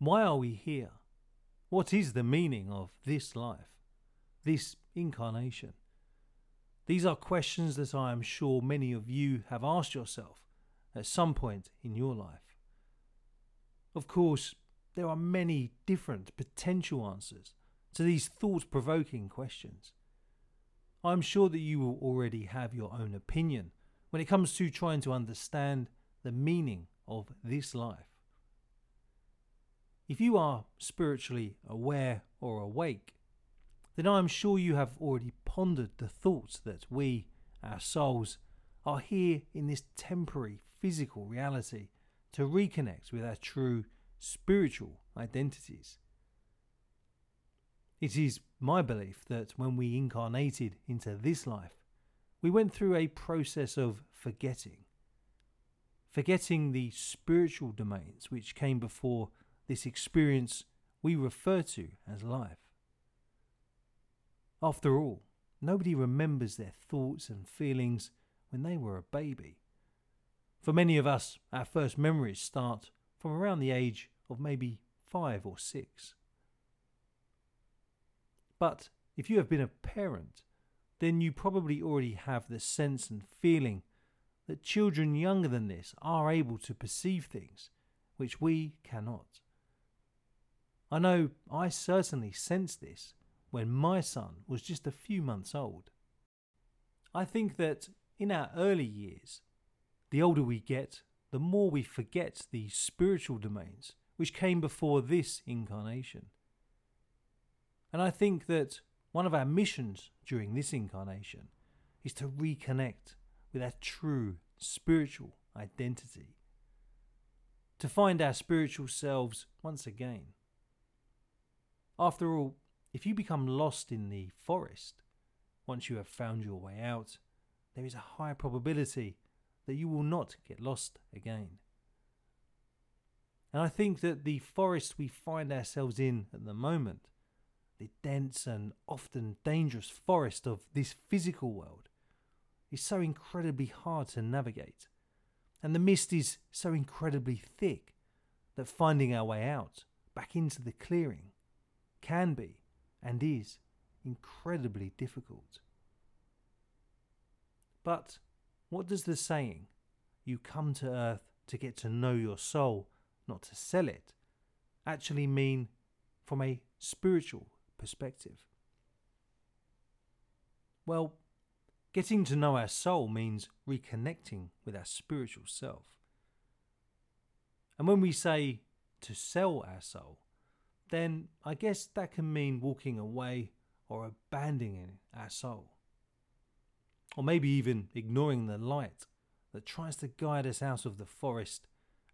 Why are we here? What is the meaning of this life, this incarnation? These are questions that I am sure many of you have asked yourself at some point in your life. Of course, there are many different potential answers to these thought provoking questions. I'm sure that you will already have your own opinion when it comes to trying to understand the meaning of this life. If you are spiritually aware or awake, then I am sure you have already pondered the thought that we, our souls, are here in this temporary physical reality to reconnect with our true spiritual identities. It is my belief that when we incarnated into this life, we went through a process of forgetting. Forgetting the spiritual domains which came before this experience we refer to as life. After all, nobody remembers their thoughts and feelings when they were a baby. For many of us, our first memories start from around the age of maybe five or six. But if you have been a parent, then you probably already have the sense and feeling that children younger than this are able to perceive things which we cannot. I know I certainly sensed this when my son was just a few months old. I think that in our early years, the older we get, the more we forget the spiritual domains which came before this incarnation. And I think that one of our missions during this incarnation is to reconnect with our true spiritual identity, to find our spiritual selves once again. After all, if you become lost in the forest, once you have found your way out, there is a high probability that you will not get lost again. And I think that the forest we find ourselves in at the moment the dense and often dangerous forest of this physical world is so incredibly hard to navigate, and the mist is so incredibly thick that finding our way out back into the clearing can be and is incredibly difficult. But what does the saying, you come to earth to get to know your soul, not to sell it, actually mean from a spiritual perspective? Well, getting to know our soul means reconnecting with our spiritual self. And when we say to sell our soul, then I guess that can mean walking away or abandoning our soul. Or maybe even ignoring the light that tries to guide us out of the forest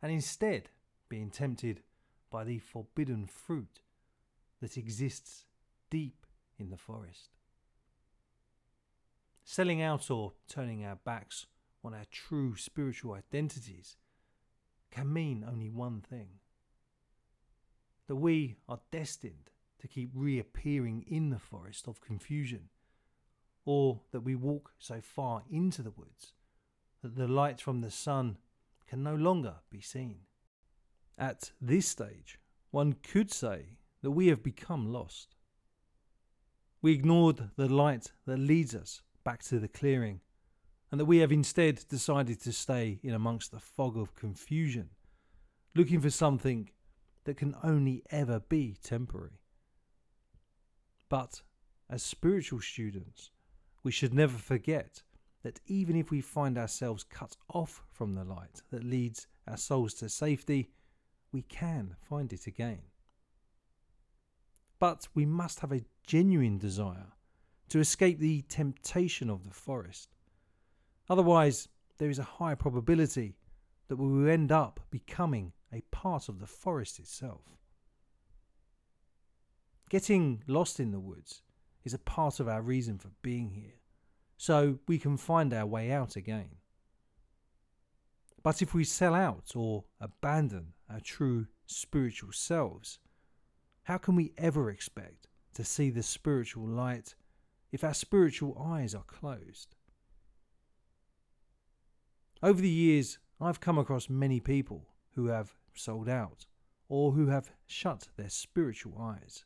and instead being tempted by the forbidden fruit that exists deep in the forest. Selling out or turning our backs on our true spiritual identities can mean only one thing that we are destined to keep reappearing in the forest of confusion, or that we walk so far into the woods that the light from the sun can no longer be seen. At this stage, one could say that we have become lost. We ignored the light that leads us back to the clearing, and that we have instead decided to stay in amongst the fog of confusion, looking for something that can only ever be temporary. But as spiritual students, we should never forget that even if we find ourselves cut off from the light that leads our souls to safety, we can find it again. But we must have a genuine desire to escape the temptation of the forest. Otherwise, there is a high probability that we will end up becoming a part of the forest itself. Getting lost in the woods is a part of our reason for being here, so we can find our way out again. But if we sell out or abandon our true spiritual selves, how can we ever expect to see the spiritual light if our spiritual eyes are closed? Over the years, I've come across many people who have sold out or who have shut their spiritual eyes.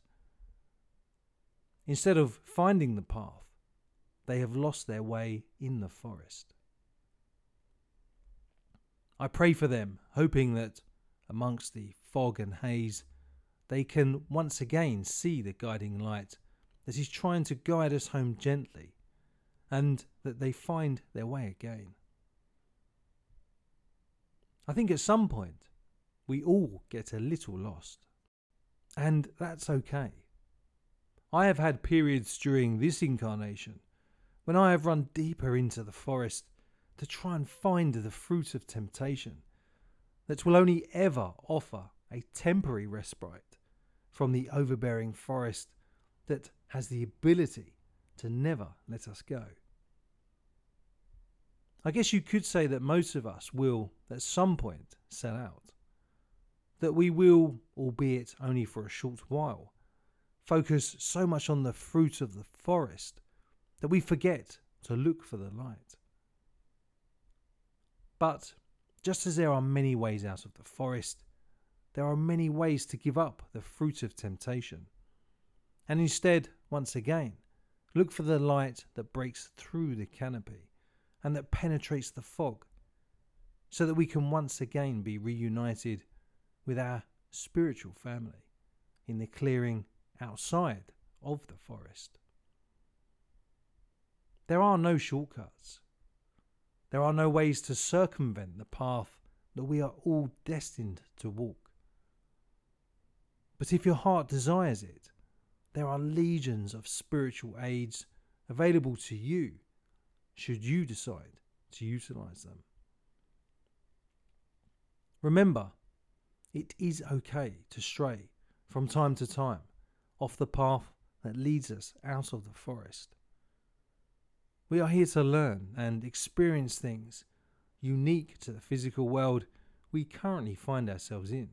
Instead of finding the path, they have lost their way in the forest. I pray for them, hoping that amongst the fog and haze, they can once again see the guiding light that is trying to guide us home gently, and that they find their way again. I think at some point we all get a little lost, and that's okay. I have had periods during this incarnation when I have run deeper into the forest to try and find the fruit of temptation that will only ever offer a temporary respite from the overbearing forest that has the ability to never let us go. I guess you could say that most of us will, at some point, sell out. That we will, albeit only for a short while, focus so much on the fruit of the forest that we forget to look for the light. But just as there are many ways out of the forest, there are many ways to give up the fruit of temptation. And instead, once again, look for the light that breaks through the canopy and that penetrates the fog, so that we can once again be reunited with our spiritual family in the clearing outside of the forest. There are no shortcuts. There are no ways to circumvent the path that we are all destined to walk. But if your heart desires it, there are legions of spiritual aids available to you should you decide to utilize them. Remember, it is okay to stray from time to time off the path that leads us out of the forest. We are here to learn and experience things unique to the physical world we currently find ourselves in.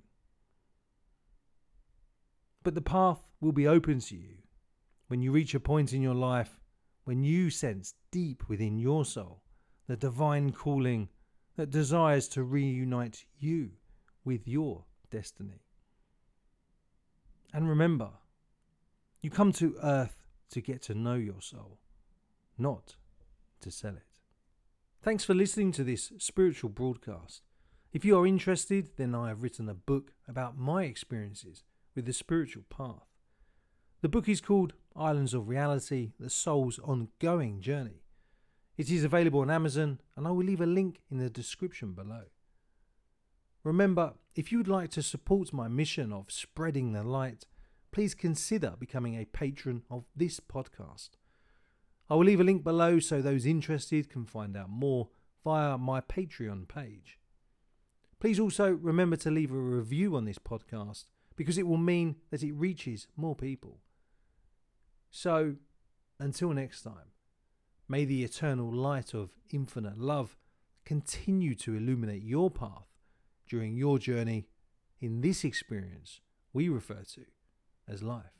But the path will be open to you when you reach a point in your life when you sense deep within your soul the divine calling that desires to reunite you with your destiny. And remember, you come to earth to get to know your soul, not to sell it. Thanks for listening to this spiritual broadcast. If you are interested, then I have written a book about my experiences with the spiritual path. The book is called Islands of Reality The Soul's Ongoing Journey. It is available on Amazon, and I will leave a link in the description below. Remember, if you would like to support my mission of spreading the light, please consider becoming a patron of this podcast. I will leave a link below so those interested can find out more via my Patreon page. Please also remember to leave a review on this podcast because it will mean that it reaches more people. So, until next time, may the eternal light of infinite love continue to illuminate your path during your journey in this experience we refer to as life.